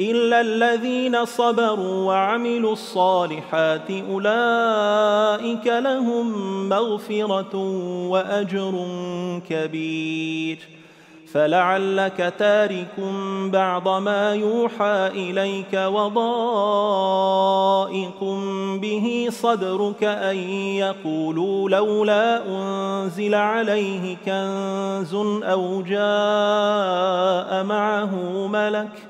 الا الذين صبروا وعملوا الصالحات اولئك لهم مغفره واجر كبير. فلعلك تارك بعض ما يوحى اليك وضائق به صدرك ان يقولوا لولا انزل عليه كنز أو جاء معه ملك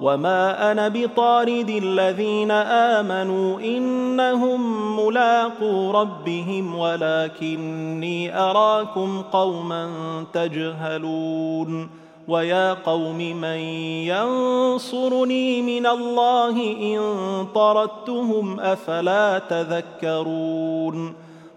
وما أنا بطارد الذين امنوا انهم ملاقو ربهم ولكني اراكم قوما تجهلون ويا قوم من ينصرني من الله ان طردتهم افلا تذكرون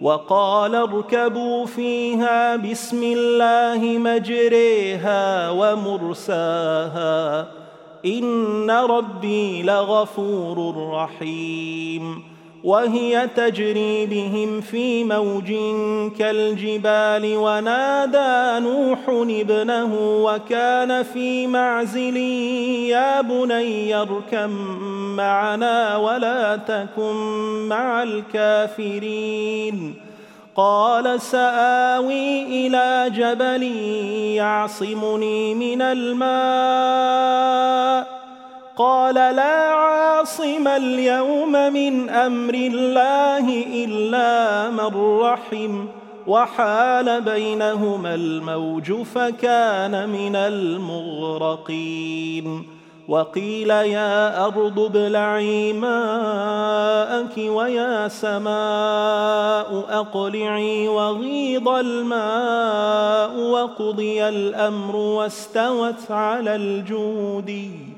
وقال اركبوا فيها بسم الله مجريها ومرساها إن ربي لغفور رحيم وهي تجري بهم في موج كالجبال. ونادى نوح ابنه وكان في معزل يا بني اركم معنا ولا تكن مع الكافرين. قال سآوي إلى جبل يعصمني من الماء. قال لا عاصم اليوم من أمر الله إلا من رحم وحال بينهما الموج فكان من المغرقين. وقيل يا أرض ابلعي ماءك ويا سماء أقلعي وغيض الماء وقضي الأمر واستوت على الجودي.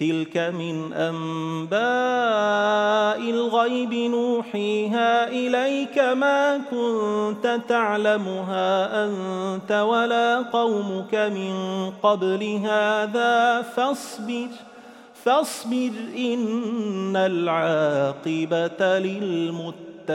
تلك من أنباء الغيب نوحيها إليك ما كنت تعلمها أنت ولا قومك من قبل هذا فاصبر فاصبر إن العاقبة للمتقين.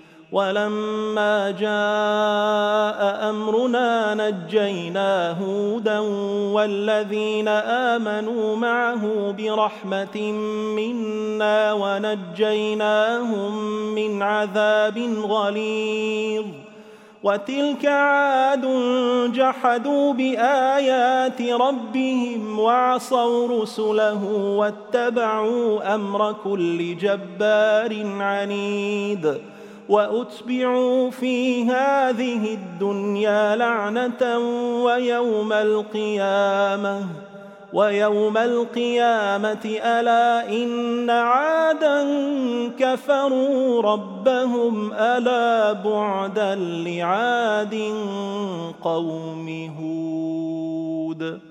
ولما جاء أمرنا نجينا هودا والذين آمنوا معه برحمة منا ونجيناهم من عذاب غليظ. وتلك عاد جحدوا بآيات ربهم وعصوا رسله واتبعوا أمر كل جبار عنيد. وأتبعوا في هذه الدنيا لعنة ويوم القيامة ويوم القيامة ألا إن عادا كفروا ربهم ألا بعدا لعاد قوم هود.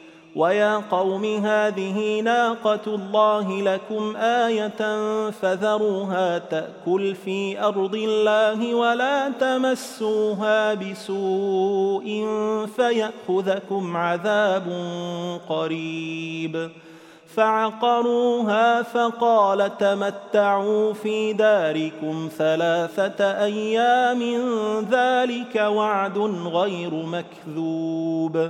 ويا قوم هذه ناقة الله لكم آية فذروها تأكل في أرض الله ولا تمسوها بسوء فيأخذكم عذاب قريب فعقروها فقال تمتعوا في داركم ثلاثة أيام ذلك وعد غير مكذوب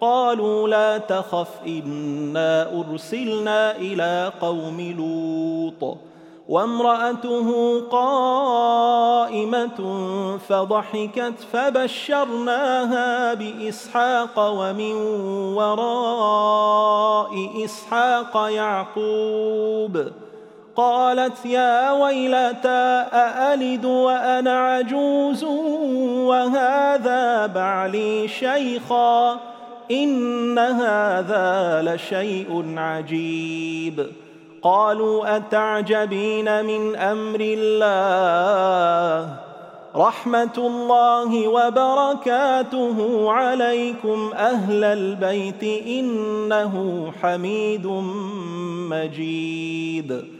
قالوا لا تخف إنا أرسلنا إلى قوم لوط. وامرأته قائمة قائمة فضحكت فبشرناها بإسحاق ومن وراء إسحاق يعقوب. قالت يا ويلتى أألد وأنا عجوز؟ وهذا بعلي شيخا. إن هذا لشيء عجيب. قالوا أتعجبين من أمر الله؟ رحمة الله وبركاته عليكم أهل البيت إنه حميد مجيد.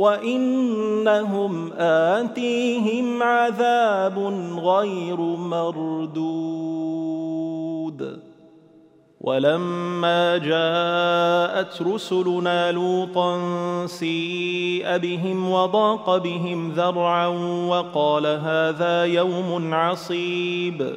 وإنهم آتيهم عذاب غير مردود. ولما جاءت رسلنا لوطا سيء بهم وضاق بهم ذرعا وقال هذا يوم عصيب.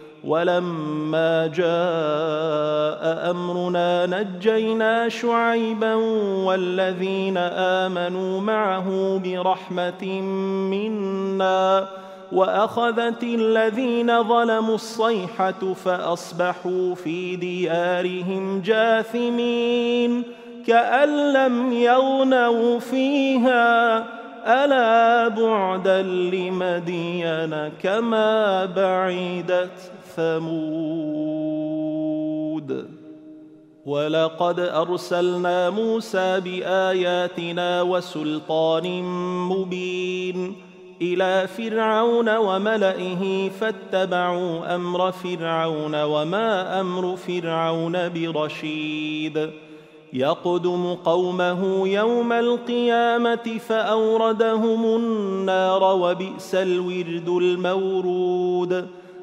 ولما جاء أمرنا نجينا شعيبا والذين آمنوا معه برحمة منا وأخذت الذين ظلموا الصيحة فأصبحوا في ديارهم جاثمين كأن لم يغنوا فيها ألا بعدا لمدين كما بعدت ثمود. ولقد أرسلنا موسى بآياتنا وسلطان مبين إلى فرعون وملئه فاتبعوا أمر فرعون وما أمر فرعون برشيد. يقدم قومه يوم القيامة فأوردهم النار وبئس الورد المورود.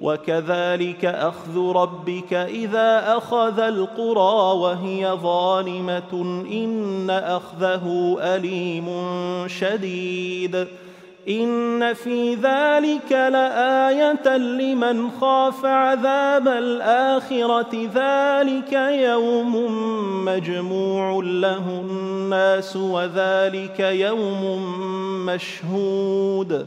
وكذلك أخذ ربك إذا أخذ القرى وهي ظالمة إن أخذه أليم شديد إن في ذلك لآية لمن خاف عذاب الآخرة ذلك يوم مجموع له الناس وذلك يوم مشهود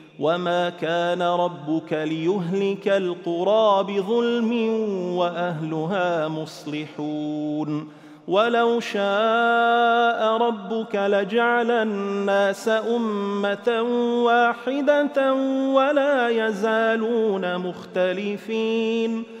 وما كان ربك ليهلك القرى بظلم واهلها مصلحون ولو شاء ربك لجعل الناس امه واحدة ولا يزالون مختلفين